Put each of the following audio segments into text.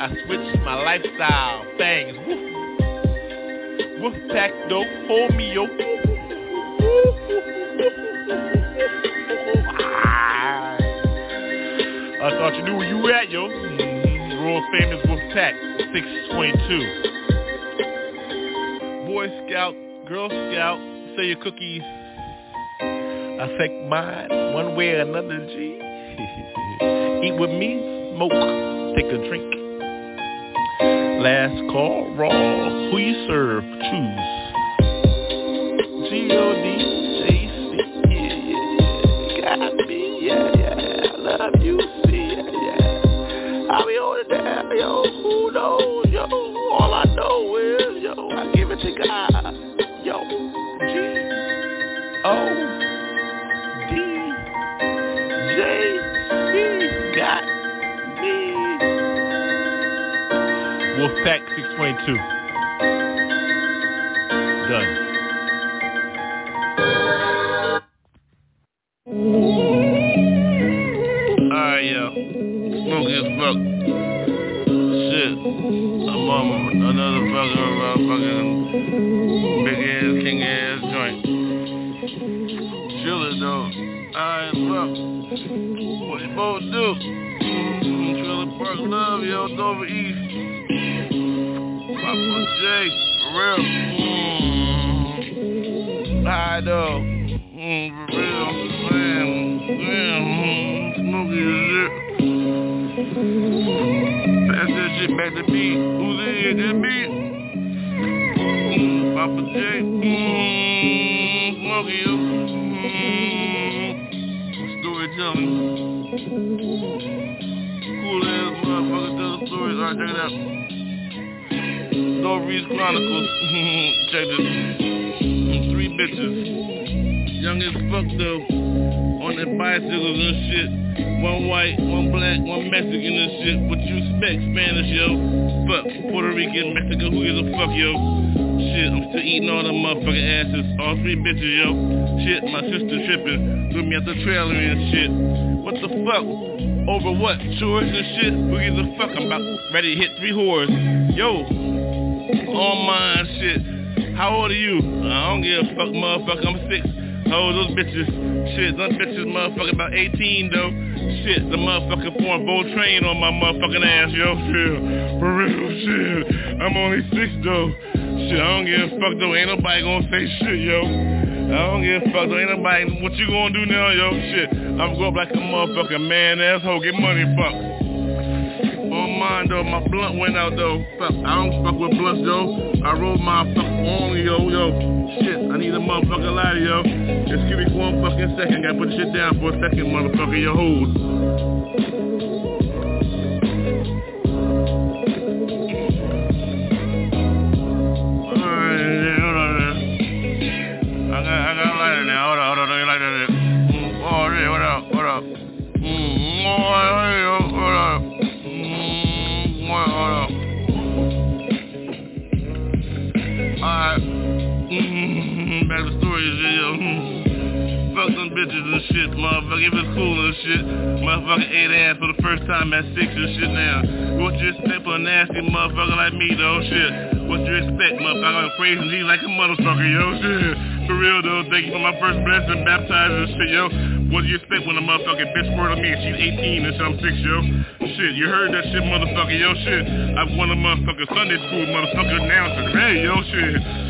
I switched my lifestyle. Fangs. Woof. Woof pack, though. Hold me, yo. Ah. I thought you knew where you were at, yo. Mm-hmm. World famous Wolf Pack, 622. Boy Scout, Girl Scout, say your cookies. Take mine one way or another, G. Eat with me, smoke, take a drink. Last call, raw. Who you serve, choose. G-O-D, J-C, yeah, yeah, yeah. Got me, yeah, yeah. I love you, see, yeah, yeah. I'll be on it down, yo. Who knows, yo? All I know is, yo, I give it to God. 622. Storytelling. Cool ass motherfucker tell the stories. Alright, check it out. Dory's Chronicles. check this. Three bitches. Young as fuck though. On their bicycles and shit. One white, one black, one Mexican and shit. What you expect? Spanish, yo. Fuck. Puerto Rican, Mexican, who gives a fuck, yo? Shit, I'm still eating all them motherfucking asses. All three bitches, yo. Shit, my sister tripping. Threw me at the trailer and shit. What the fuck? Over what? Chores and shit? Who gives a fuck? I'm about ready to hit three whores. Yo, All mine shit. How old are you? I don't give a fuck, motherfucker. I'm six. Old those bitches? Shit, those bitches motherfucker about 18 though. Shit, the motherfucker pouring bowl train on my motherfucking ass, yo. Shit, for real, shit. I'm only six though. Shit, I don't give a fuck though. Ain't nobody gonna say shit, yo. I don't give a fuck though. Ain't nobody. What you gonna do now, yo? Shit, I'm going up like a motherfucking man asshole. Get money, fuck. Mind though, my blunt went out though. I don't fuck with blunts yo. I rolled my fuck on yo, yo. Shit, I need a motherfucker lighter yo. Excuse me for one fucking second. Gotta put shit down for a second, motherfucker. Your hold. bitches and shit, motherfucker. If it's cool and shit, motherfucker ate ass for the first time at six and shit now. What you expect for a nasty motherfucker like me, though, shit? What you expect, motherfucker? I'm like a motherfucker, yo, shit. For real, though, thank you for my first blessing, baptized and shit, yo. What do you expect when a motherfucking bitch squirt on me and she's 18 and shit, I'm six, yo? Shit, you heard that shit, motherfucker, yo, shit. I've won a motherfucker Sunday school, motherfucker, announcer. Hey, yo, shit.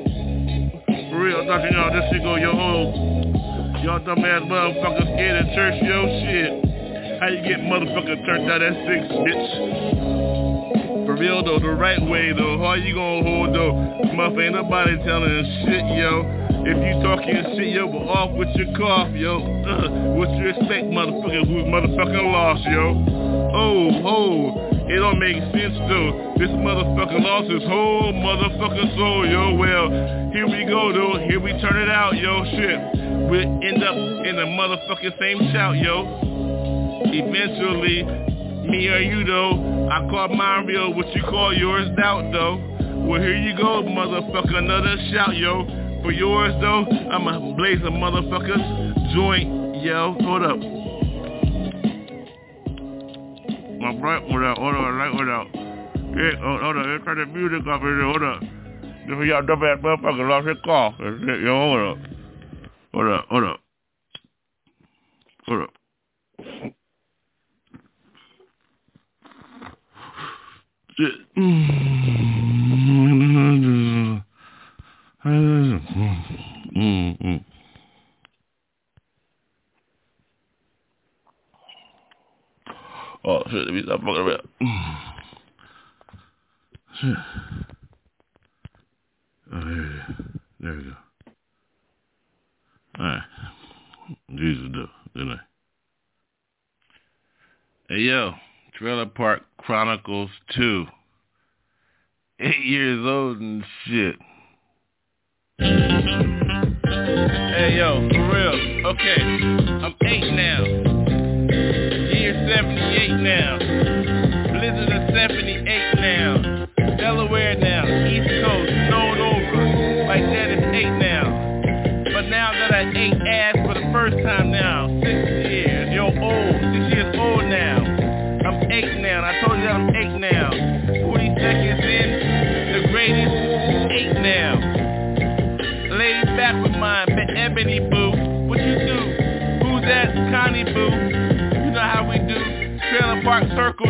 For real, Dr. Y'all, this shit go, yo, oh. Y'all dumbass motherfuckers scared of church, yo, shit. How you get motherfucker turned out at six, bitch? Real though, the right way though, how you gonna hold though? Motherfucker, ain't nobody telling shit, yo. If you talking shit, yo, but off with your cough, yo. Uh, what you expect, motherfucker, who's motherfucking lost, yo? Oh, oh. It don't make sense though. This motherfucker lost his whole motherfucking soul, yo. Well, here we go though. Here we turn it out, yo. Shit. We'll end up in the motherfucking same shout, yo. Eventually, me or you though, I call mine real, what you call yours doubt though. Well, here you go, motherfucker, another shout, yo. For yours though, I'ma blaze a motherfucker's joint, yo. Hold up. My right one out. Hold on, right one out. Yeah, hold, hold on. Let's turn the music off here. Hold up. This y'all dumb ass motherfucker lost his car. Yo, hold up. Hold up, hold up. Hold up. Shit. Mm-hmm. Oh shit, let me stop fucking around. Shit. Oh, there we go. There we go. Alright. Jesus do, didn't I? Hey yo, Trailer Park Chronicles 2. Eight years old and shit. Hey yo, for real. Okay, I'm eight now. Year 78 now. Blizzard of 78 Trailer Park Circle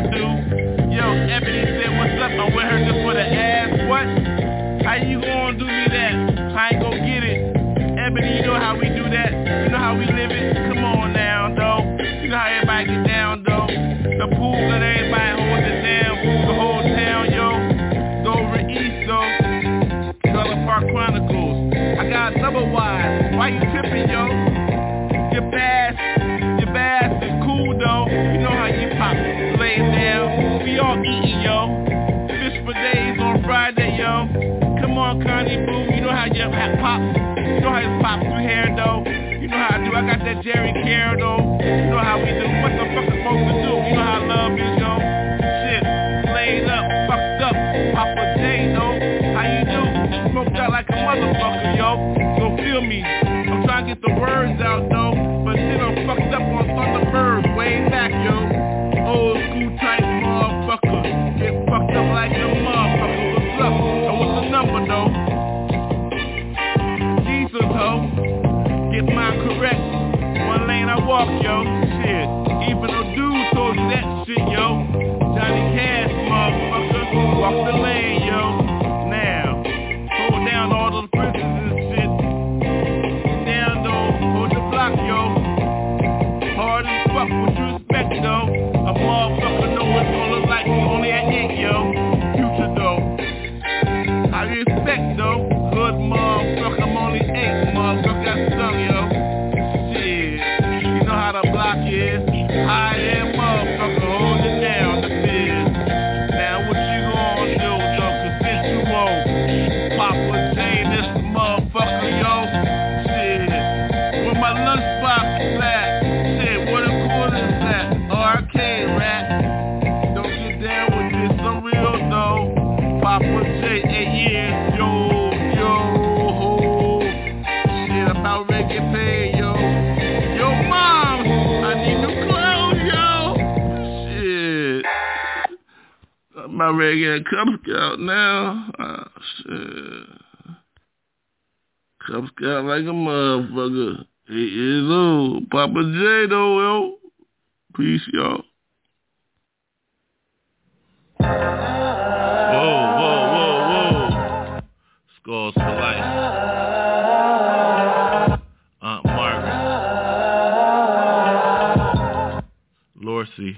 Jerry though. You know how we do. What the I'm about ready to get a Cub Scout now. Oh, shit. Cub Scout like a motherfucker. Eight years old. Papa J, though, yo. Peace, y'all. Whoa, whoa, whoa, whoa. Skulls for life. Aunt Margaret. Lorcy.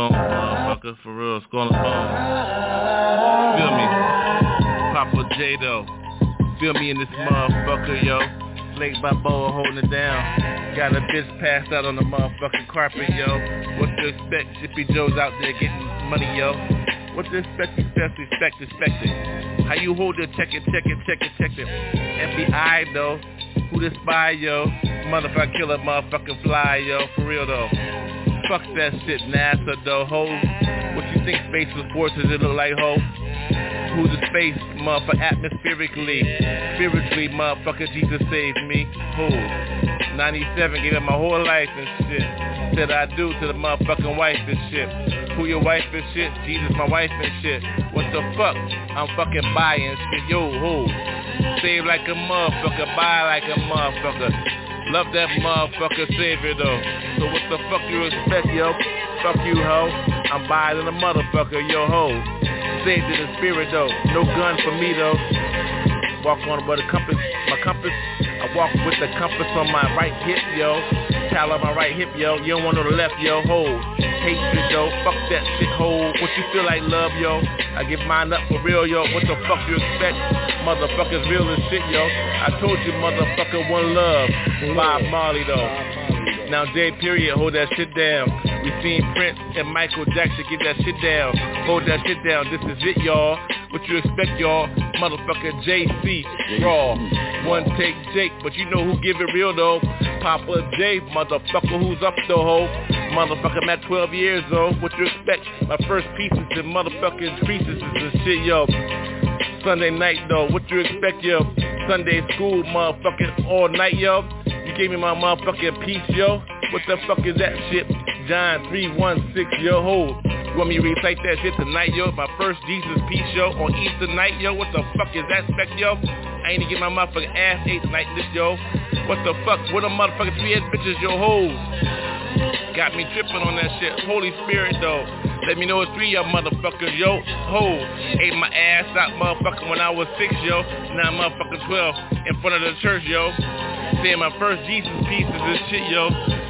Bones, motherfucker. For real. Skull and bones. Feel me? Papa J though. Feel me in this motherfucker, yo. Blake Balboa holding it down. Got a bitch passed out on the motherfucking carpet, yo. What to expect? Zippy Joe's out there getting money, yo. What to expect? Expect, expect, expect it. How you hold it? Check it, check it, check it, check it. FBI though. Who this spy, yo? Motherfucker killer, motherfucking fly, yo. For real though. Fuck that shit, NASA though, ho. What you think space was forces? It look like, ho? Who's the space, motherfucker, atmospherically, spiritually, motherfucker, Jesus saved me. Who? 97, gave up my whole life and shit. Said I do to the motherfucking wife and shit. Who your wife and shit? Jesus, my wife and shit. What the fuck? I'm fucking buying shit. Yo, who? Save like a motherfucker, buy like a motherfucker. Love that motherfucker savior though. So what the fuck you expect, yo? Fuck you, ho. I'm buying a motherfucker, yo, ho. Saved in the spirit though. No gun for me though. Walk on with the compass, my compass. I walk with the compass on my right hip, yo. Towel on my right hip, yo. You don't want no left, yo. Hold. Hatred, yo. Fuck that shit, hold. What you feel like, love, yo? I give mine up for real, yo. What the fuck you expect? Motherfuckers real as shit, yo. I told you, motherfucker, one love. Bob Marley, though. Now J period, hold that shit down. We seen Prince and Michael Jackson get that shit down. Hold that shit down. This is it, y'all. What you expect, y'all? Motherfucker JC Raw. One take Jake, but you know who give it real though. Papa J, motherfucker, who's up the hoe? Motherfucker, I'm at 12 years old. What you expect? My first pieces and motherfucking pieces and shit, yo. Sunday night though, what you expect, yo? Sunday school, motherfucking all night, yo. You gave me my motherfucking piece, yo. What the fuck is that shit? John 316, yo, hold. You want me to recite that shit tonight, yo? My first Jesus piece, yo, on Easter night, yo. What the fuck is that spec, yo? I ain't to get my motherfucking ass ate tonight, this, yo. What the fuck? What a motherfucking three head bitches, yo, hoes. Got me tripping on that shit. Holy Spirit, though. Let me know it's three y'all motherfuckers, yo. Ho, ate my ass out, motherfucker, when I was six, yo. Now I'm motherfucking 12 in front of the church, yo. Saying my first Jesus pieces and shit, yo.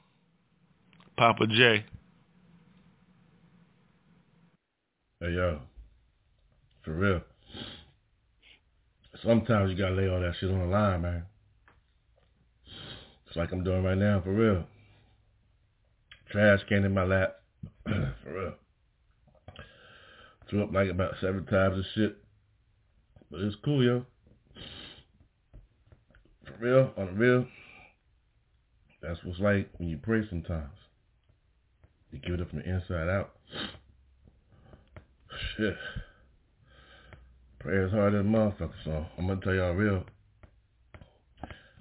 Papa J. Hey, yo. For real. Sometimes you gotta lay all that shit on the line, man. It's like I'm doing right now, for real. Trash can in my lap. for real. Threw up like about seven times and shit. But it's cool, yo. For real, on the real. That's what's like when you pray sometimes. You give it up from the inside out. Shit. Prayer is hard as a motherfucker, so I'm gonna tell y'all real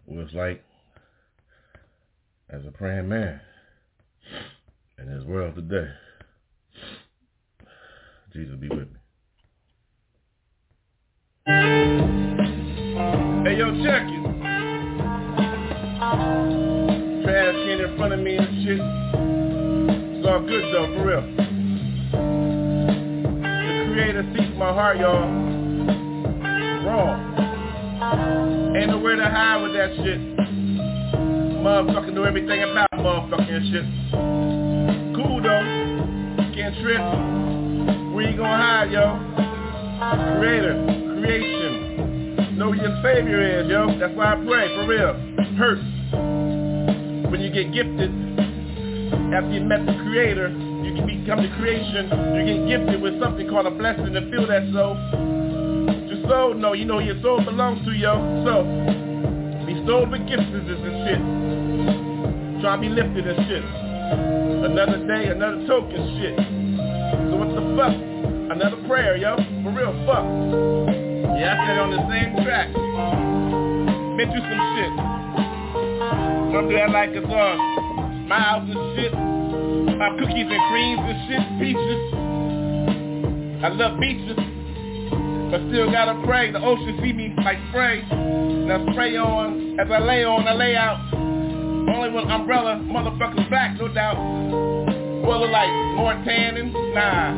what it's like as a praying man in this world today. Jesus be with me. Hey, yo, check it. Trash can in front of me and shit. All good though, for real. The creator sees my heart, y'all. Wrong. Ain't nowhere to hide with that shit. Motherfucker know everything about motherfucking shit. Cool though. Can't trip. Where you gonna hide, yo? Creator, creation. Know who your savior is, yo. That's why I pray, for real. Hurt. When you get gifted, after you met the creator, you can become the creation. You get gifted with something called a blessing to feel that soul. Your soul know, you know your soul belongs to, yo. So, be sold with gifts and shit. Try to be lifted and shit. Another day, another token shit. So what the fuck? Another prayer, yo. For real, fuck. Yeah, I said on the same track. Been you some shit. Some do that like a uh, smiles and shit. Uh, cookies and creams and shit. Peaches. I love beaches. But still gotta pray. The ocean see me like spray. Now spray on. As I lay on, I lay out. Only with umbrella, motherfuckers back, no doubt. Well, like more tanning, nah.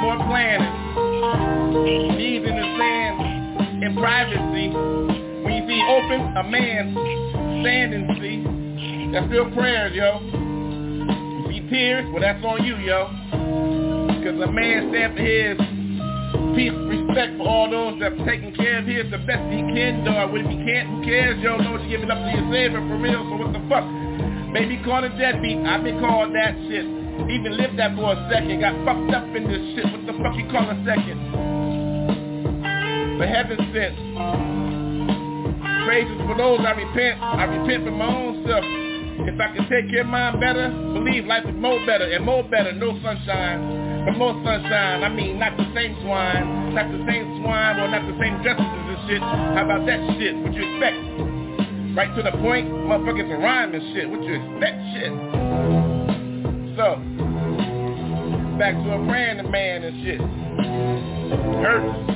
More planning. Knees in the sand, in privacy. When you see open, a man standing, see. That's still prayers, yo. You see tears, well that's on you, yo. Cause a man stand for his peace, respect for all those that have taken care of his the best he can, dog. What if he can't, who cares, yo? Know what you're giving up to your savior for real, so what the fuck? Maybe called a deadbeat, I've been called that shit. Even lived that for a second, got fucked up in this shit. What the fuck you call a second? For heaven's sake. Praises for those I repent. I repent for my own self. If I can take of mine better, believe life is more better and more better. No sunshine, but more sunshine. I mean, not the same swine, not the same swine, or not the same justices and shit. How about that shit? What you expect? Right to the point, motherfuckers are rhyming shit. What you expect? Shit. So, back to a praying man and shit. Hurts.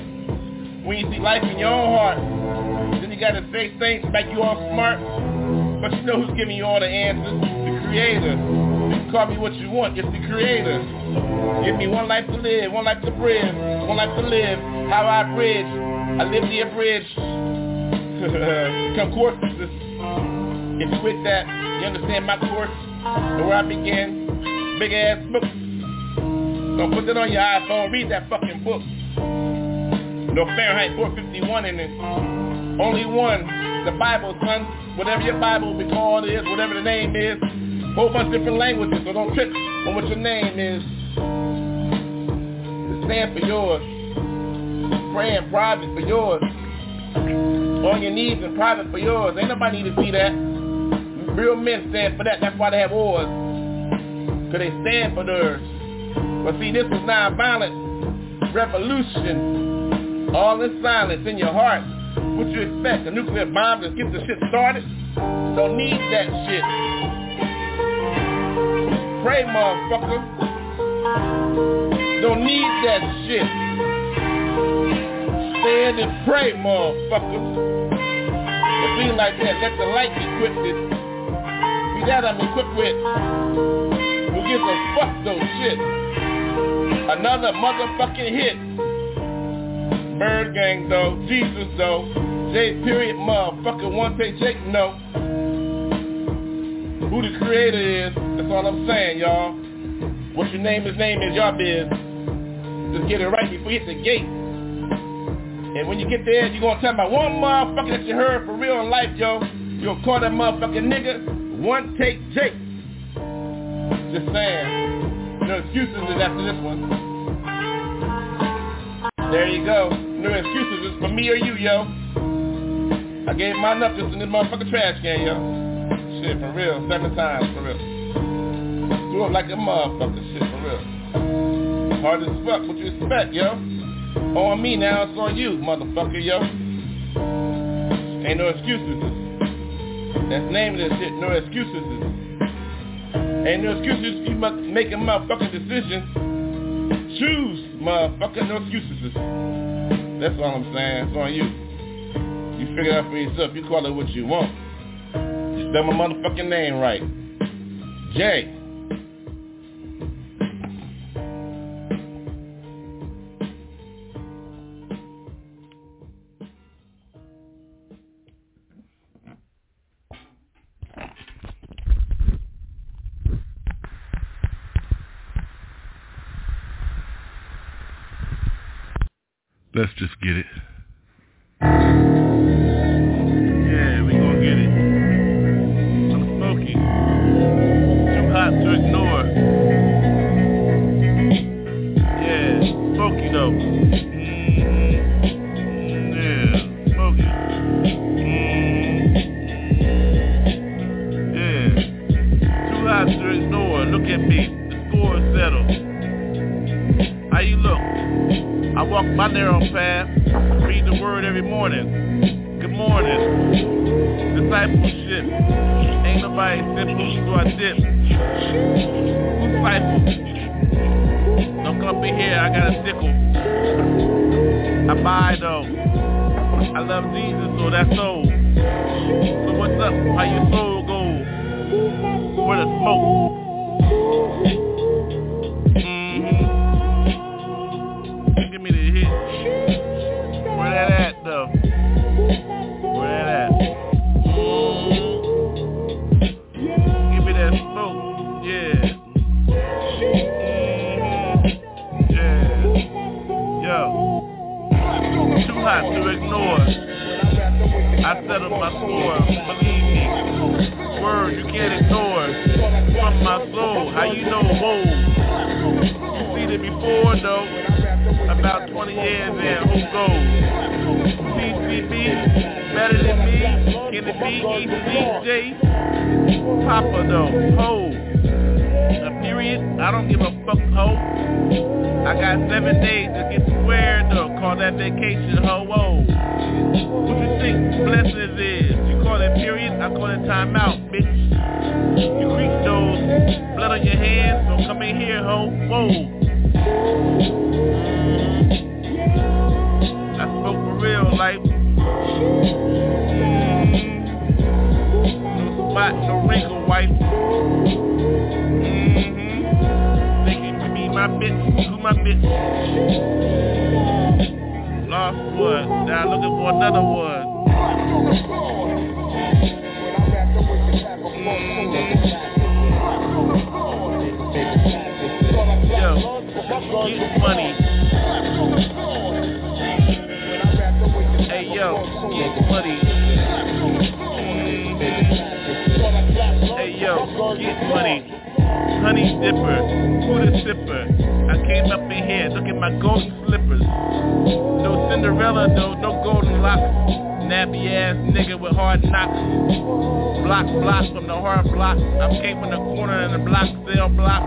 When you see life in your own heart, then you gotta say things make you all smart. But you know who's giving you all the answers? The creator. You can call me what you want, it's the creator. Give me one life to live, one life to bridge, one life to live. How I bridge, I live the abridged. Concordances. If you with that, you understand my course and where I begin. Big ass book. Don't put that on your iPhone, read that fucking book. No Fahrenheit 451 in it. Only one. The Bible, son. Whatever your Bible be called is, whatever the name is. Whole bunch of different languages, so don't trip on what your name is. Stand for yours. Praying private for yours. On your knees in private for yours. Ain't nobody need to see that. Real men stand for that. That's why they have wars. Cause they stand for theirs. But see, this is non-violent revolution. All in silence in your heart. What you expect? A nuclear bomb to get the shit started? Don't need that shit. Pray, motherfucker. Don't need that shit. Stand and pray, motherfuckers. If we like that, let the light be equipped with. See that I'm equipped with. Who gives a fuck those shit? Another motherfucking hit. ByrdGang though, Jesus though, J period motherfucker one take Jake no. Who the creator is, that's all I'm saying y'all. What your name is name is y'all biz. Just get it right before you hit the gate. And when you get there, you're gonna tell about one motherfucker that you heard for real in life, yo. You'll call that motherfucking nigga one take Jake. Just saying. No excuses is after this one. There you go. No excuses is for me or you, yo. I gave mine up just in this motherfucking trash can, yo. Shit, for real. Seven times, for real. Do it like a motherfucker, shit, for real. Hard as fuck, what you expect, yo? On me now, it's on you, motherfucker, yo. Ain't no excuses. That's name of this shit, no excuses. Ain't no excuses, you must make a motherfucking decision. Choose, motherfucker, no excuses. That's all I'm saying, it's on you. You figure it out for yourself, you call it what you want. Spell my motherfucking name right. Jay. Hot to ignore. I settled my score. Believe me. Word you can't ignore. From my soul. How you know? Whoa. You seen it before though. About 20 years in, who goes? CCB, better than me, can it be ECJ? Papa though, ho. A period, I don't give a fuck, ho. I got seven days to get squared though, call that vacation, ho, whoa. What you think blessings is? You call it period, I call it time out, bitch. You creep those, blood on your hands, don't come in here, ho, whoa. I spoke for real, like mm, no spot, no wrinkle, wife. Mm-hmm. Thinking to be my bitch, my bitch? Lost one, now looking for another one. Mm-hmm. Yo, get money. Hey yo, get money. Hey yo, get money. Honey dipper, who the? I came up in here, look at my golden slippers. No Cinderella though, no golden locks. Nappy ass nigga with hard knocks. Block, block from the hard block. I came from the corner in the block, cell block.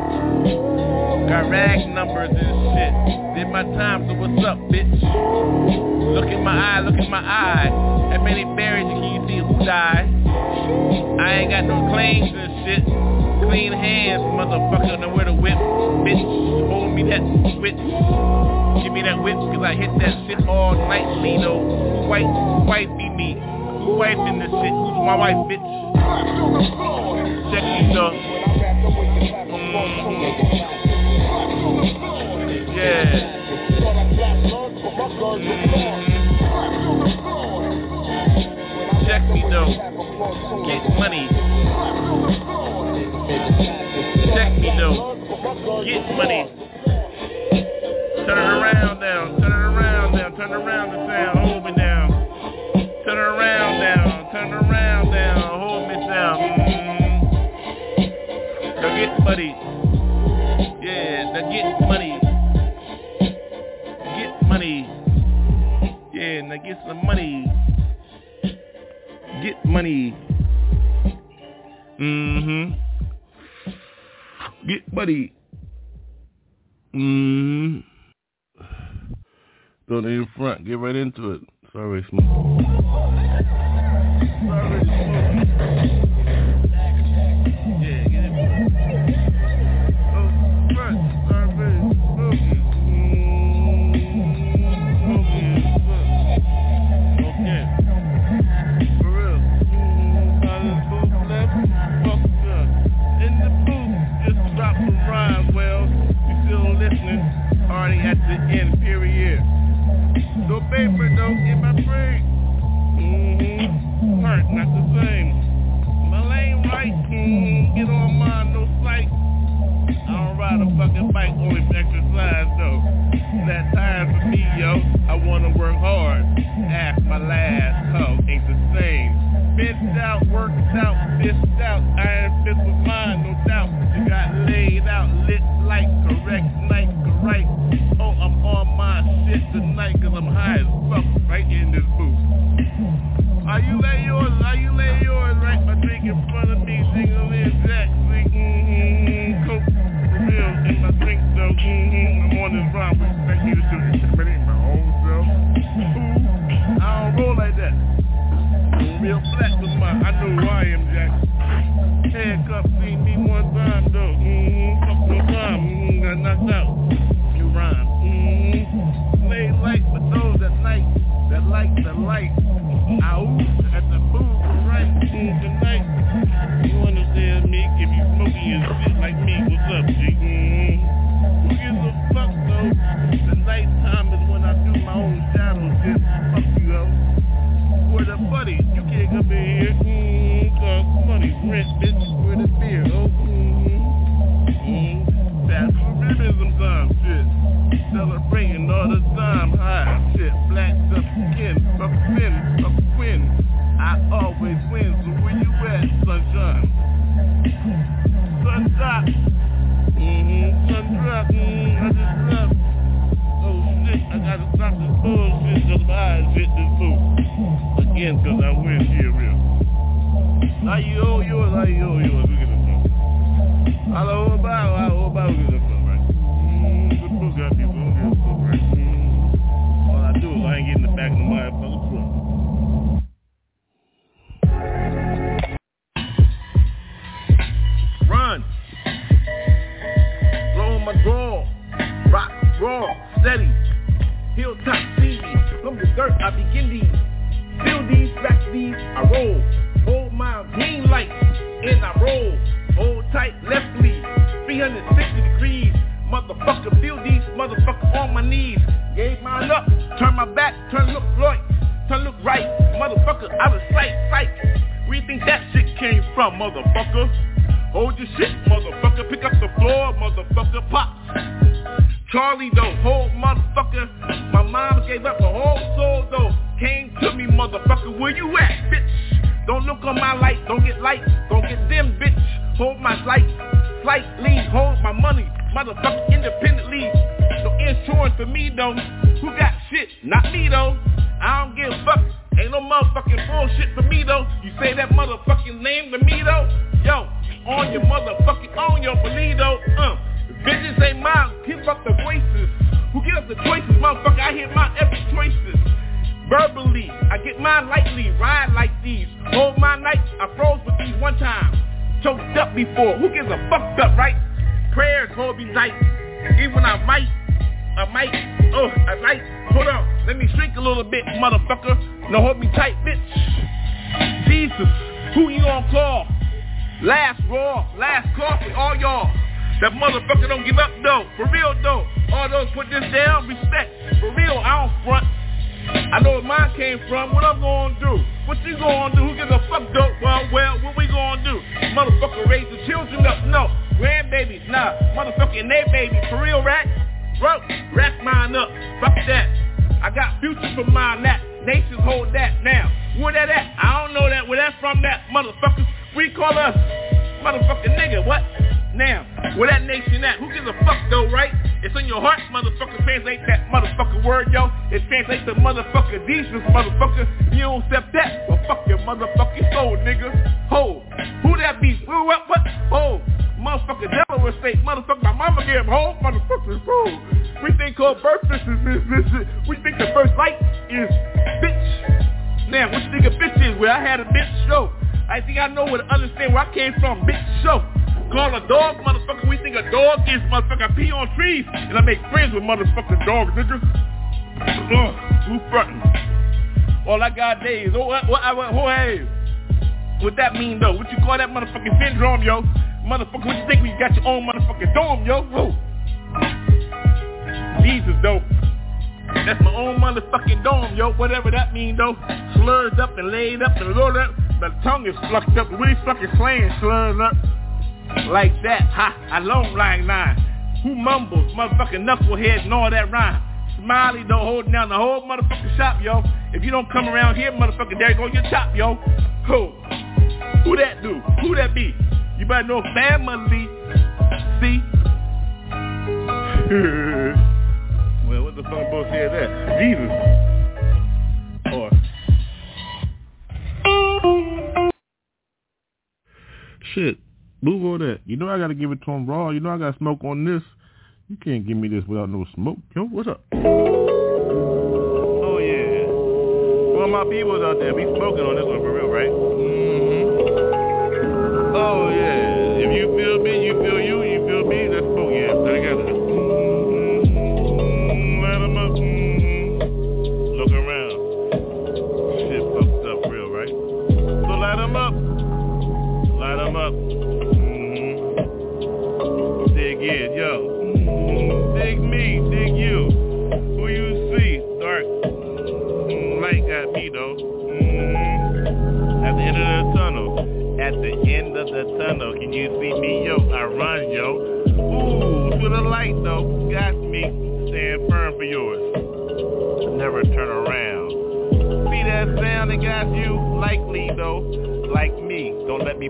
Got rag numbers and shit. Did my time, so what's up, bitch? Look in my eye, look in my eye. How many berries can you see who died? I ain't got no claims and shit. Clean hands, motherfucker, know where to whip. Bitch, me that whip. Give me that whip, cause I hit that shit all nightly, though. Who wife, who wife be me? Who in this shit? Who's my wife, bitch? Check these up. Mm-hmm. Yeah. Check me though. Get money. Check me though. Get money. Turn it around now. Turn it around now. Turn it around the sound. Hold me down. Turn it around now. Turn it around now. Hold me down. Mm-hmm. Now get money. Yeah, now get money. Get money. Yeah, now get some money. Get money. Mm-hmm. Get money. Mm-hmm. Don't in front. Get right into it. Sorry, Smooth. Sorry, Smooth. Brain. Mm-hmm. Hurt, not the same. My lane right, mm-hmm. Get on mine, no sight. I don't ride a fucking bike, always exercise, though. That time for me, yo. I wanna work hard. Ask my last hoe, ain't the same. Bent out, worked out, fist out. Iron these. Feel these, rack these, I roll. Hold my green light, and I roll. Hold tight, left lead, 360 degrees. Motherfucker, feel these, motherfucker on my knees. Gave mine up, turn my back, turn look right, turn look right. Motherfucker, out of sight, sight. Where you think that shit came from, motherfucker? Hold your shit, motherfucker. Pick up the floor, motherfucker. Pop. Charlie though, whole motherfucker. My mom gave up her whole soul though. Came to me, motherfucker. Where you at, bitch? Don't look on my light. Don't get light. Don't get dim, bitch. Hold my light. Flight lead. Hold my money. Motherfucker independently. No insurance for me though. Who got shit? Not me though. I don't give a fuck. Ain't no motherfucking bullshit for me though. You say that motherfucking name to me though. Yo, on your motherfucking on your Belido. Uh, Vengeance ain't mine. Give up the voices. Who give up the choices, motherfucker? I hear my every choices. Verbally, I get mine lightly, ride like these. Hold my night, I froze with these one time. Choked up before, who gives a fucked up, right? Prayers hold me tight, even I might, I might, oh, I might. Hold on, let me shrink a little bit, motherfucker. No, hold me tight, bitch. Jesus, who you gonna call? Last raw, last coffee, all y'all. That motherfucker don't give up though. For real though. All those put this down, respect. For real, I don't front. I know where mine came from. What I'm gonna do? What you gonna do? Who gives a fuck though? Well, well, what we gonna do? Motherfucker raise the children up. No. Grandbabies, nah. Motherfucking they baby. For real, rat? Bro, rack mine up. Fuck that. I got future for mine. That nations hold that now. Where that at? I don't know that. Where that's from that motherfuckers. We call us motherfucking nigga. What? Now, where that nation at? Who gives a fuck though, right? It's in your heart, motherfucker. Translate that motherfucker word, yo. It translates to motherfucker Jesus, motherfucker. You don't accept that? Well, fuck your motherfucking soul, nigga. Ho. Who that be? What? What? what? Ho. Motherfucker Delaware State. Motherfucker, my mama gave him home, motherfucker. Ho. We think called birth is this, this, this. We think the first light is bitch. Now, what you think a bitch is? Where I had a bitch show. I think I know where to understand where I came from, bitch show. Call a dog, motherfucker. We think a dog is motherfucker. I pee on trees, and I make friends with motherfucking dogs, nigga. Who frontin'? All I got days. Oh, what, what, what, who hey? What that mean though? What you call that motherfucking syndrome, yo? Motherfucker, what you think when you got your own motherfucking dome, yo? Who? Jesus, though. That's my own motherfucking dome, yo. Whatever that mean, though. Slurred up and laid up and rolled up. The tongue is flucked up. We fucking slaying slurred up. Like that, ha, I long like nine. Who mumbles, motherfucking knucklehead and all that rhyme. Smiley though holding down the whole motherfucking shop, yo. If you don't come around here, motherfucker, there go your chop, yo. Who? Who that do? Who that be? You better know family. See? well, what the fuck both said that? Jesus. Or Shit. Move all that. You know I gotta give it to him raw. You know I got to smoke on this. You can't give me this without no smoke. Yo, what's up? Oh yeah. Well, my people's out there be smoking on this one for real, right? Mm-hmm. Oh yeah. If you feel me, you feel you. You feel me? Let's smoke. Yeah, together. Light 'em up, mmm. Look around. Shit poked up real, right? So light 'em up. Light 'em up.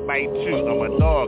Let me. I'm a dog,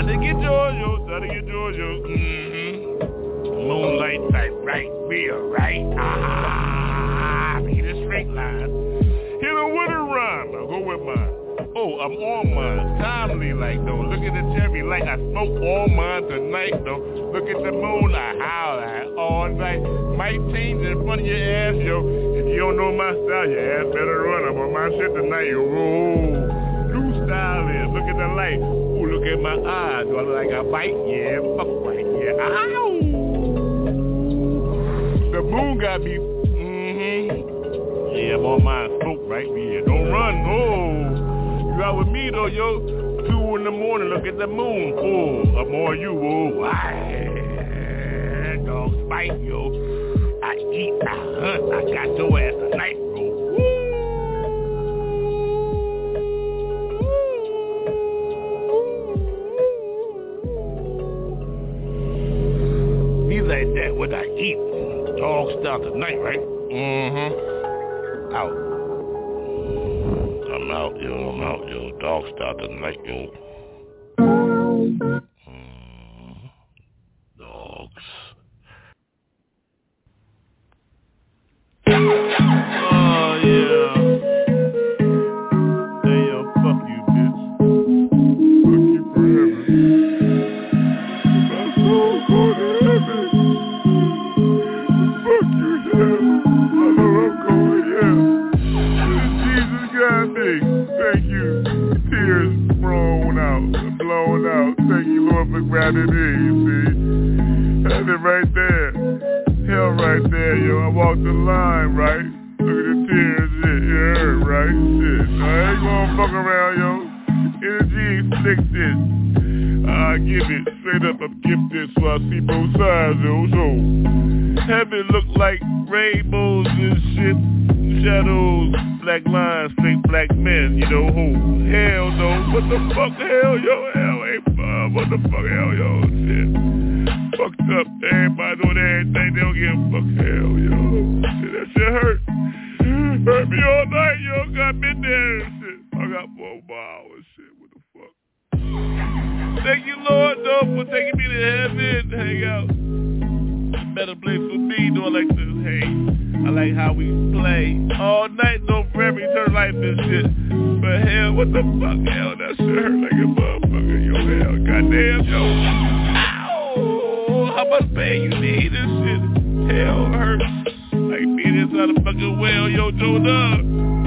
Gotta get Jojo, gotta get Jojo. Mm-hmm. Moonlight night, right? Real, right? Ah, hit a straight line. Hit a winter rhyme. I'll go with mine. Oh, I'm on mine. Timely like though. Look at the cherry like I smoke all mine tonight though. Look at the moon. I howl at all night. Might change in front of your ass, yo. If you don't know my style, your ass better run. I'm on my shit tonight, yo. Whoa. New style is. Look at the light. At my eyes. Do I look like a bite? Yeah, fuck right. Yeah. Ow. The moon got me. Mm-hmm. Yeah, I'm on my smoke right here. Don't run, no. You out with me though, yo. Two in the morning, look at the moon. Oh, I'm on you, oh. Ah, dog spite, yo. I eat, I hunt, I got your ass tonight, Tonight, right? Mm-hmm. Out. I'm out, yo. I'm out, yo. Dog style tonight, yo. Fuck around, yo. Energy this. I give it straight up. I'm gifted, so I see both sides, yo. So heaven look like rainbows and shit, shadows, black lines, straight black men. You know who? Hell no. What the fuck? Hell yo. Hell ain't fun. What the fuck? Hell yo. Shit. Fucked up. Everybody doing everything. They don't give a fuck. Hell yo. Shit, that shit hurt. Hurt me all night, yo. Got me there shit. I got four more hours. Shit. What the fuck? Thank you, Lord, though, for taking me to heaven. Hang out. Better place for me, do I like this? Hey, I like how we play all night, no forever, eternal life and shit. But hell, what the fuck? Hell, that shit hurt like a motherfucker. Yo, hell, goddamn, yo. Ow! How much pain you need this shit? Hell hurts. Like being inside a fucking well, yo, Joe Dub.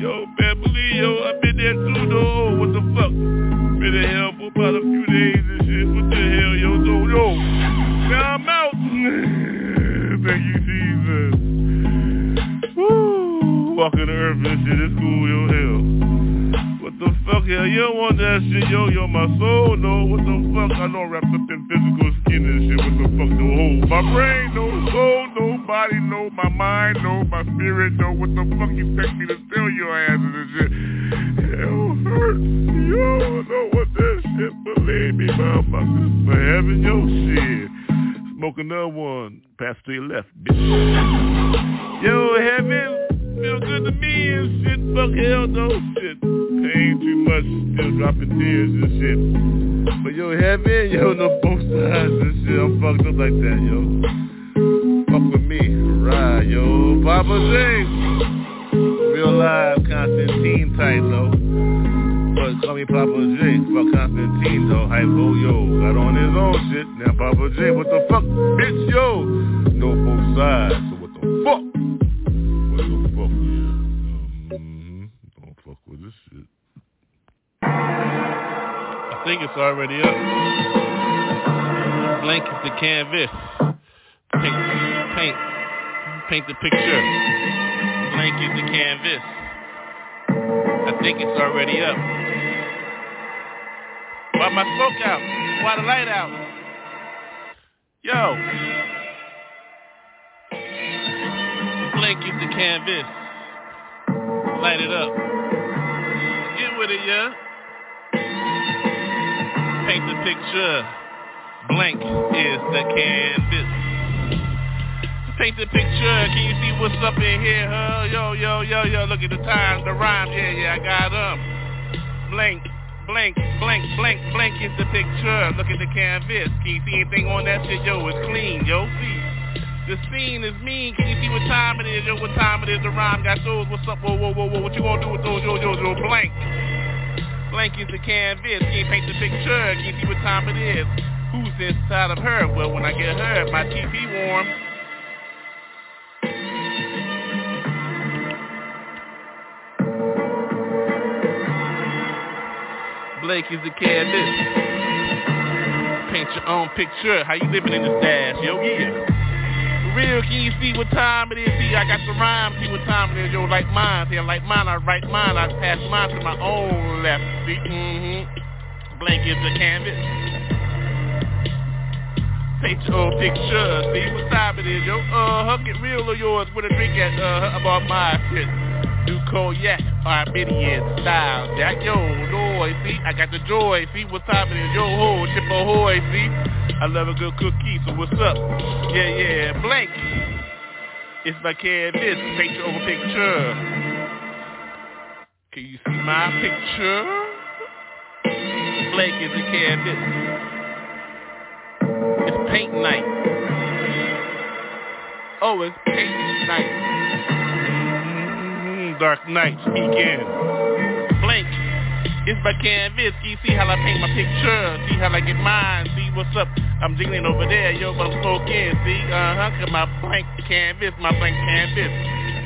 Yo, man, believe, yo, I've been there too, though. What the fuck? Been in hell for about a few days and shit. What the hell, yo, Joe, yo? Now I'm out. Thank you, Jesus. Woo! Walking the earth and shit, it's cool, yo, hell. What the fuck, Yeah, you don't want that shit, yo, yo, my soul, no, what the fuck, I know wrapped up in physical skin and shit, what the fuck, no, hold, my brain, no, soul, no, body, no, my mind, no, my spirit, no, what the fuck you expect me to tell your asses and shit, hell hurts, yo, I know what that shit, believe me, motherfuckers, for heaven, yo, shit, smoke another one, pass to your left, bitch, yo, heaven, feel good to me and shit, fuck hell, no, shit, pain too much, still dropping tears and shit. But yo, heaven, yo, no both sides and shit. I'm fucked up like that, yo. Fuck with me, right, yo. Papa James, real live Constantine type, though. But call me Papa J, fuck Constantine, though. Hype, oh, yo, got on his own shit. Now Papa J, what the fuck, bitch, yo. No both sides, think it's already up. Blank is the canvas. Paint, paint, paint the picture. Blank is the canvas. I think it's already up. Why my smoke out? Why the light out? Yo. Blank is the canvas. Light it up. Get with it, yeah? Paint the picture. Blank is the canvas. Paint the picture. Can you see what's up in here, huh? Yo, yo, yo, yo. Look at the time, the rhyme. Yeah, yeah, I got them. Blank, blank, blank, blank, blank is the picture. Look at the canvas. Can you see anything on that shit? Yo, it's clean. Yo, see. The scene is mean. Can you see what time it is? Yo, what time it is? The rhyme got those. What's up? Whoa, whoa, whoa, whoa. What you gonna do with those? Yo, yo, yo, blank. Blank is the canvas. Can't paint the picture. Can you see what time it is? Who's inside of her? Well, when I get her, my TP warm. Blake is the canvas. Paint your own picture. How you living in the stash? Yo, yeah real, can you see what time it is? See, I got the rhyme, see what time it is. Yo, like mine, see, I like mine, I write mine, I pass mine to my own left. See, mm-hmm. Blank is the canvas. Paint your own picture, see what time it is, yo. Uh-huh, get real of yours with a drink at, uh, about my shit. Do cognac, Armenian style, Jack, yo, joy, see, I got the joy, see what time it is, yo, ho, chip ahoy, see. I love a good cookie, so what's up? Yeah, yeah, blank. It's my canvas, picture over picture. Can you see my picture? Blank is a canvas. It's paint night. Oh, it's paint night. Dark night, speaking. Blank. It's my canvas. See how I paint my picture. See how I get mine. See what's up. I'm jiggling over there. Yo, but I'm smoking. See, uh-huh. Cause my blank canvas, my blank canvas.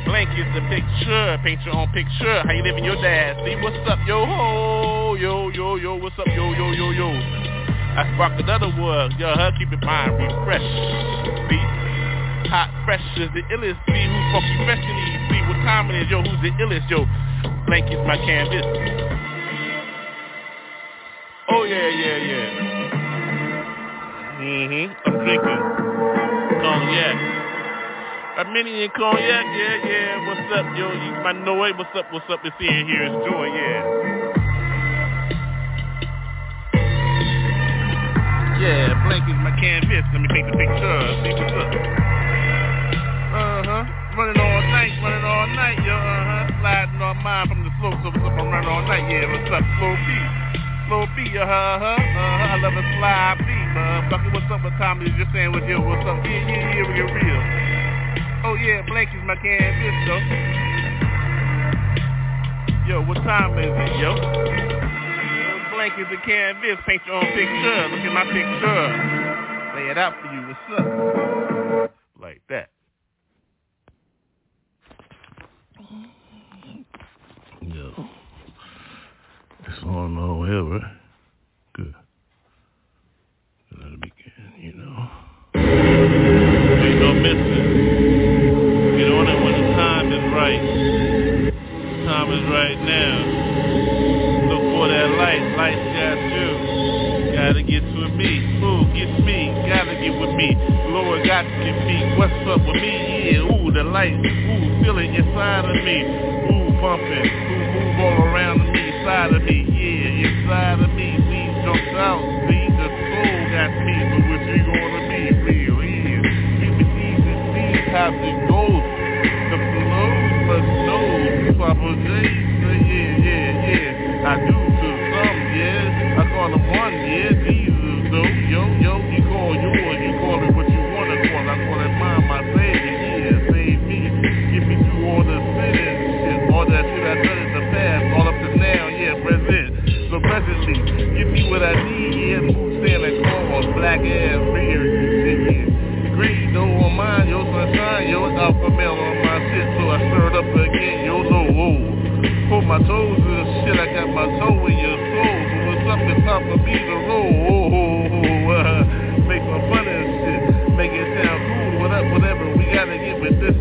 Blank is the picture. Paint your own picture. How you living your dad? See what's up, yo ho, yo yo yo. What's up, yo yo yo yo? I spark another word. Yo, huh? Keep it mind refresh. See, hot fresh is the illest. See who's funky fresh in these. What time it is. Yo, who's the illest? Yo, blank is my canvas. Oh yeah, yeah, yeah. Mm-hmm. I'm drinking cognac. Armenian cognac, yeah, yeah. What's up, yo? You my Noe, what's up, what's up? It's in here, it's joy, yeah. Yeah, blank is my canvas. Let me take the picture. See what's up. Uh-huh. Running all night, running all night, yo, uh-huh. Sliding on mine from the slope, so what's up? I'm running all night, yeah. What's up, slow beat? Slow beat, uh-huh, uh-huh, uh-huh. I love a slide beat, motherfucker. What's up with Tommy? Just saying with you, what's up? Yeah, yeah, yeah, we get real. Oh yeah, Blanky's my canvas, though. Yo, what time is it, yo? Blanky's the canvas. Paint your own picture. Look at my picture. Lay it out for you. What's up? Like that. Yo. On over. Good. Let it begin, you know. Ain't no missing. Get on it when the time is right. The time is right now. Look for that light. Light's got you. Gotta get to me. Ooh, get me. Gotta get with me. Lord got to get me. What's up with me? Yeah, ooh, the light. Ooh, feel it inside of me. Ooh, bumping. Ooh, move all around me inside of me, yeah, inside of me, we jumped out, see, the soul got me, but what you gonna be, real is, keep it easy, see how it goes, the flow must know, Papa J, yeah, yeah, yeah, I do to some, yeah, I call them one, yeah, black ass beard, shit, yeah. Green though on mine, yo sunshine, yo alpha male on my shit, so I stirred up again, yo no, whoa. Put my toes in the shit, I got my toe in your soul, so what's up and top of me the roll, oh, oh, oh, uh, make some fun of shit, make it sound cool, what up, whatever, we gotta get with this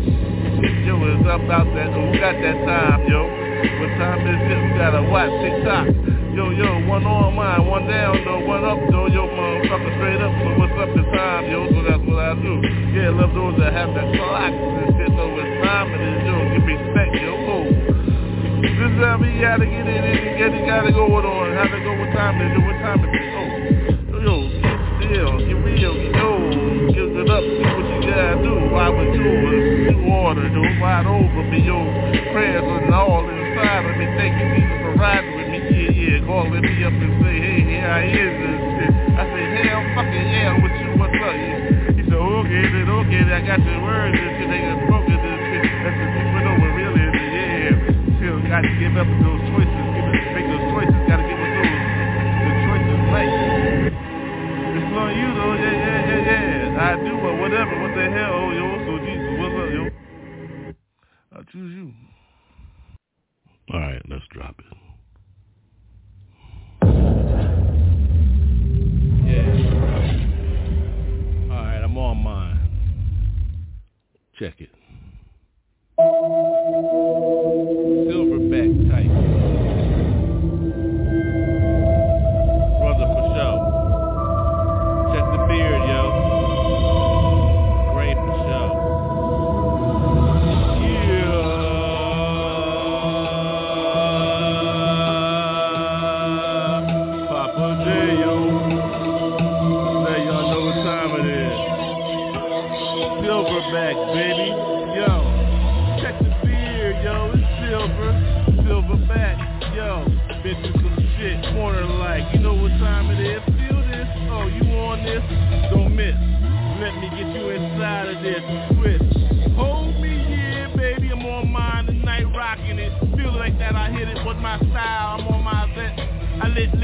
shit, yo, it's about that, who got that time, yo. What time is it? We gotta watch TikTok. Yo, yo, one on mine, one down, though, one up, yo, motherfucker, straight up. So what's up this time, yo? So that's what I do. Yeah, love those that have that clock and shit, so it's time it is, yo. Give respect, yo. Oh. This is how we gotta get it in and get it, gotta go it on. How to go, with time is it? What time is it? Oh, yo, yo, get still, get real, yo. Give it up, see what you gotta do. Why would you? New order, yo. Wide over me, yo. Prayers and all in side of me. Thank you, Jesus, for riding with me. Yeah, yeah. Calling me up and say, hey, here I is and shit. I hey, I'm fucking yeah with you. What's up? Yeah. He said, okay, then okay. get, I got the words and shit, they got spoken this shit. That's the people know what real is. Yeah, still got to give up those choices, give it, make those choices, got to give us those, the choices right. It's on you though, yeah, yeah, yeah, yeah. I do, but whatever, what the hell, oh, yo, so Jesus, what's up, yo? I choose you. All right, let's drop it. On mine. Check it.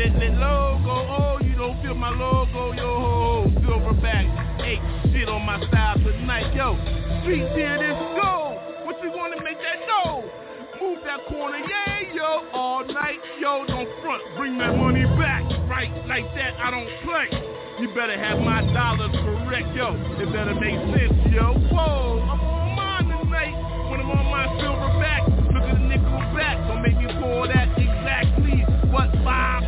I lit, logo. Oh, you don't feel my logo, yo. Silverback, eight shit on my style tonight, yo. Street here, this go. What you gonna make that dough? Move that corner, yeah, yo. All night, yo. Don't front, bring that money back. Right, like that, I don't play. You better have my dollars correct, yo. It better make sense, yo. Whoa, I'm on mine tonight. When I'm on my silverback, look at the nickel back. Don't make me pull that exactly. What five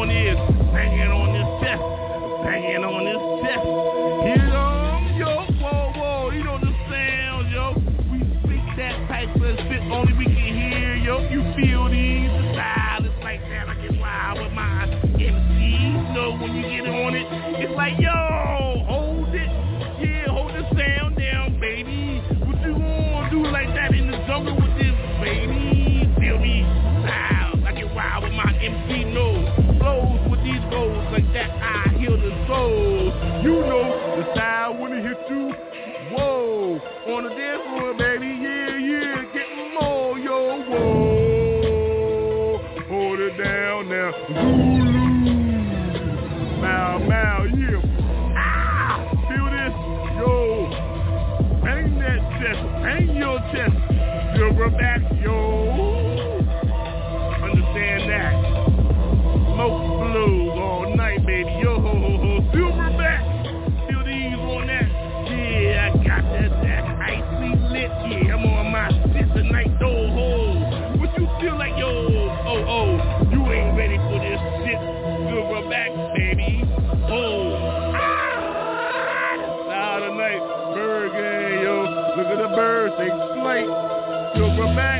one is banging on this chest, banging on this chest. Here um, yo, whoa, whoa, you know the sound, yo. We speak that type of shit only we can hear, yo. You feel these, the style like that. I get wild with my MCs, know when you get on it, it's like, yo, on the dance floor, baby, yeah, yeah, getting more, yo, whoa, hold it down now, Zulu, Mau Mau, yeah, ah, feel this, yo, bang that chest, bang your chest, silverback, yo, understand that, smoke blues they flight,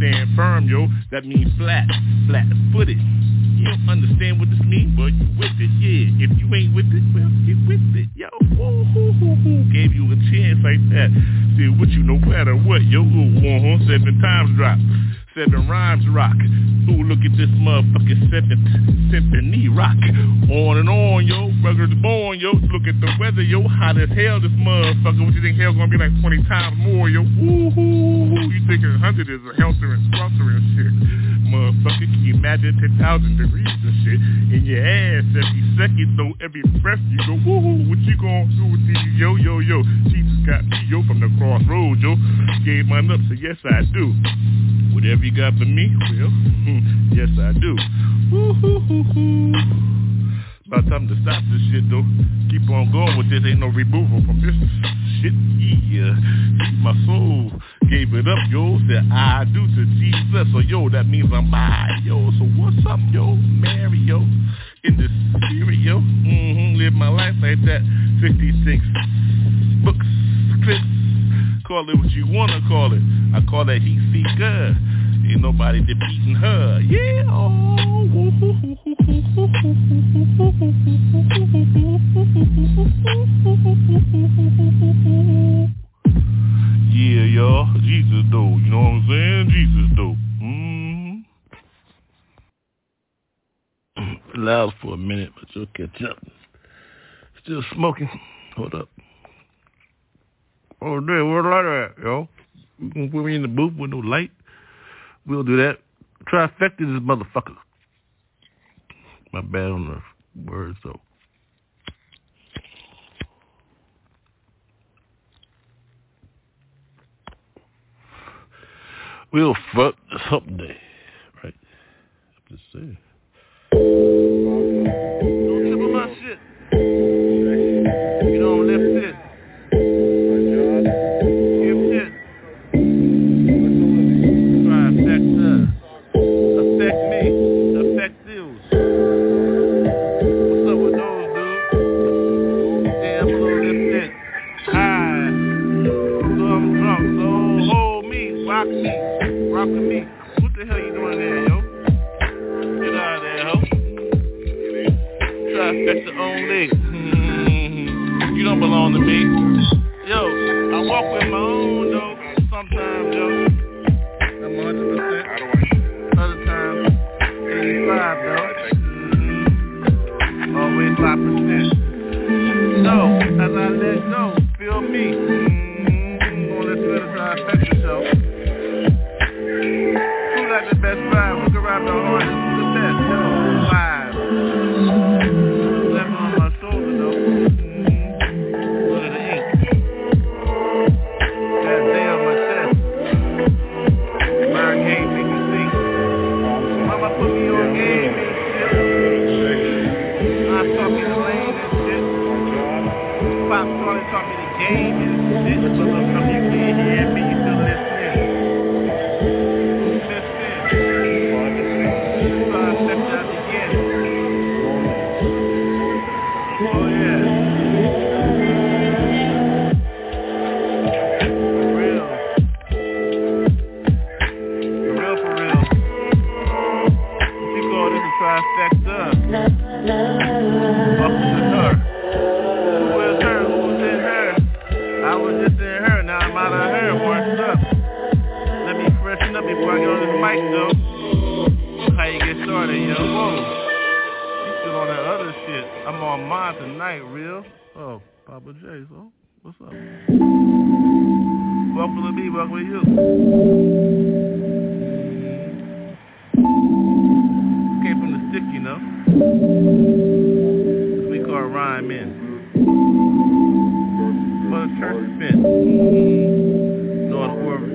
Stand firm, yo. That means flat, flat-footed. You don't understand what this means, but you with it, yeah. If you ain't with it, well, get with it, yo. Woo. Gave you a chance like that. See what you no matter what, yo. Uh-huh, seven times drop. Seven rhymes rock. Ooh, look at this motherfucking seventh symphony rock. On and on, yo. Ruggers born, yo. Look at the weather, yo. Hot as hell, this motherfucker. What you think hell's gonna be like 20 times more, yo? Ooh, You think a 100 is a helter and sponsor and shit. Motherfucker, can you imagine 10,000 degrees and shit in your ass every second, though every breath you go, woo what you gonna do with these, yo, yo, yo? Jesus got me, yo, from the crossroads, yo. Gave mine up, so yes, I do. Whatever you got for me, well, yes, I do. Woo-hoo-hoo-hoo. About time to stop this shit, though. Keep on going with this. Ain't no removal from this shit. Yeah. My soul gave it up, yo. Said I do to Jesus. So, yo, that means I'm by, yo. So, what's up, yo? Mary, yo. In the yo. Mm-hmm. Live my life like that. 56 books, clips. Call it what you want to call it. I call that heat seeker. Ain't nobody defeating her. Yeah. Yeah, y'all. Jesus, though. You know what I'm saying? Jesus, though. Mm. Loud for a minute, but you'll catch up. Still smoking. Hold up. Oh, there, where the light at, yo? You in the booth with no light? We'll do that. Trifecta this motherfucker. My bad on the words, though. We'll fuck someday, right? I'm just saying. Trifecta. Welcome to her. Who is her? Who was in her? I was just in her. Now I'm out of her. What's up? Let me freshen up before I get on this mic, though. How you get started, yo? Whoa. You still on that other shit. I'm on mine tonight, real. Oh, Papa J, so what's up? Welcome to me, welcome to you. stick, you know. We call rhyme in. Mother Church Smith. North Orbit.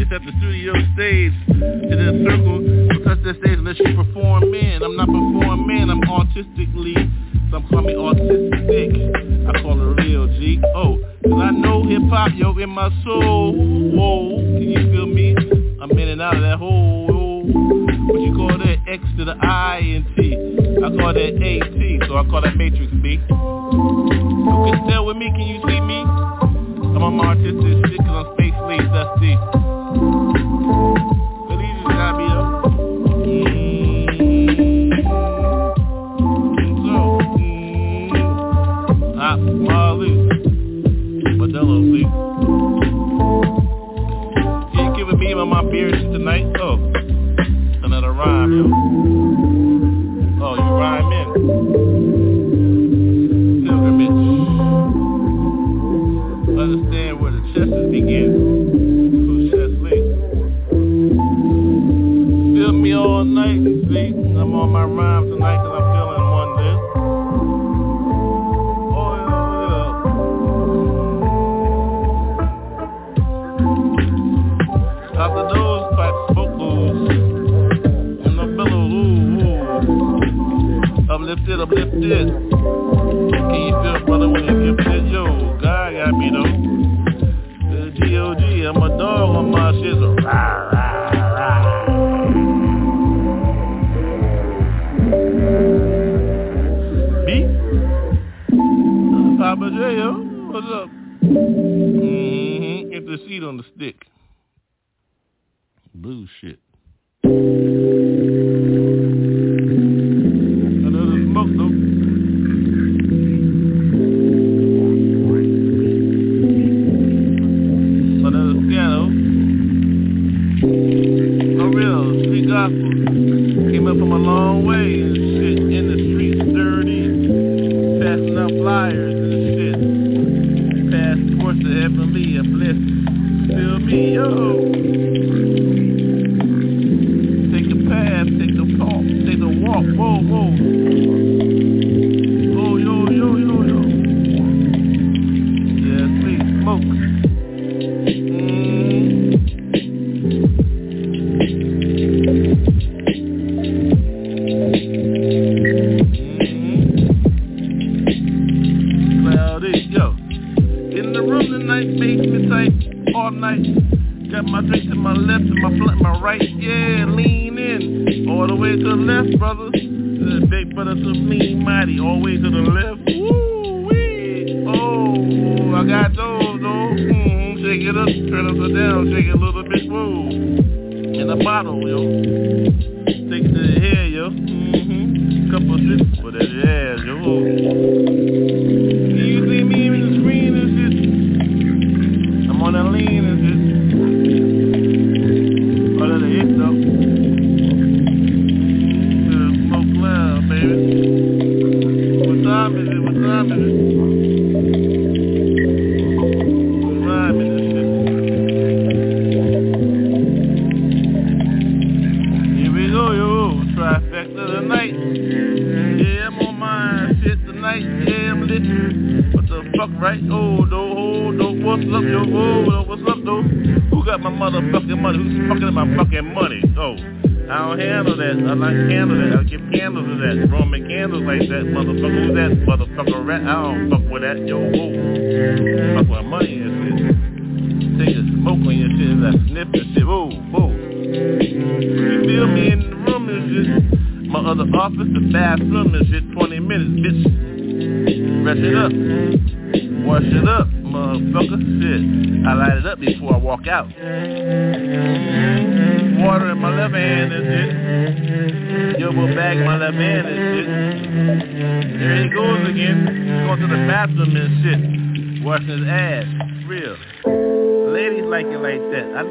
It's at the studio stage. It's in a circle. Touch that stage unless you perform. Not the nose type loose And the bellow, ooh, ooh. Uplifted, uplifted. Can you feel brother when you get gifted? Yo, God got me though. The G-O-G, I'm a dog on my shizzle. Rah, rah. Papa J, yo. What's up? Mm-hmm. Empty seat on the stick bullshit.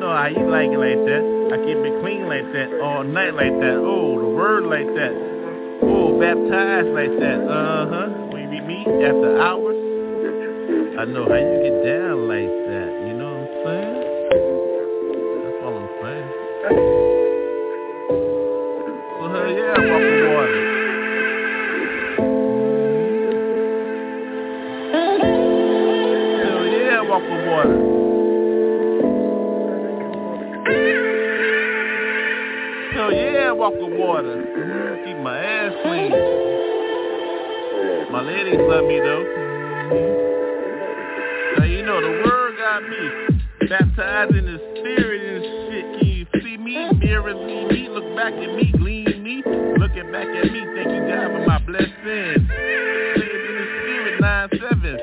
know how you like it like that. I keep it clean like that, all night like that. Oh, the word like that. Oh, baptized like that. Uh huh. We meet after hours, I know how you. My ladies love me though. Mm-hmm. Now you know the word got me baptized in the spirit and shit. Can you see me? Mirror me, me. Look back at me, glean me. Looking back at me, thank you God for my blessings. It in the spirit, nine seven,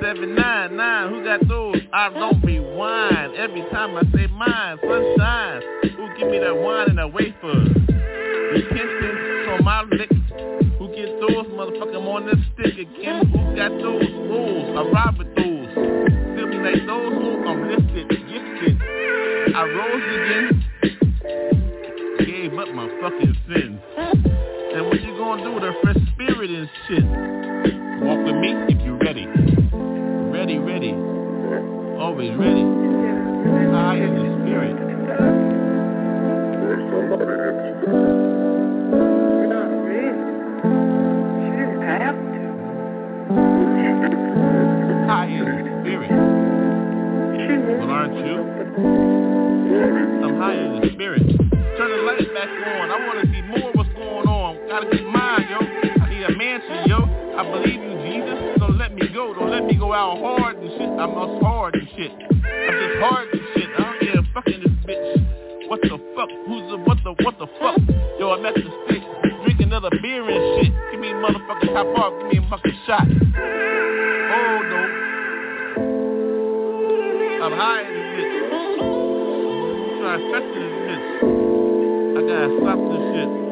seven nine nine. Who got those? I don't rewind. Every time I say mine, sunshine. Who give me that wine and that wafer? Repentance on again? Who got those rules? I ride with those. Like those who I'm lifted, gifted. I rose again. Gave up my fucking sins. And what you gonna do with a fresh spirit and shit? Walk with me if you ready. Ready, ready. Always ready. High I'm high in the spirit. Turn the lights back on. I want to see more of what's going on. Gotta get mine, yo. I need a mansion, yo. I believe you, Jesus. Don't let me go. Don't let me go out hard and shit. I'm just hard and shit. I'm just hard and shit. I don't care fucking this bitch. What the fuck? Who's the what the what the fuck? Yo, I'm at the stick. Drink another beer and shit. Give me a motherfucking top off. Give me a fucking shot. Oh no. I'm high I gotta stop this shit.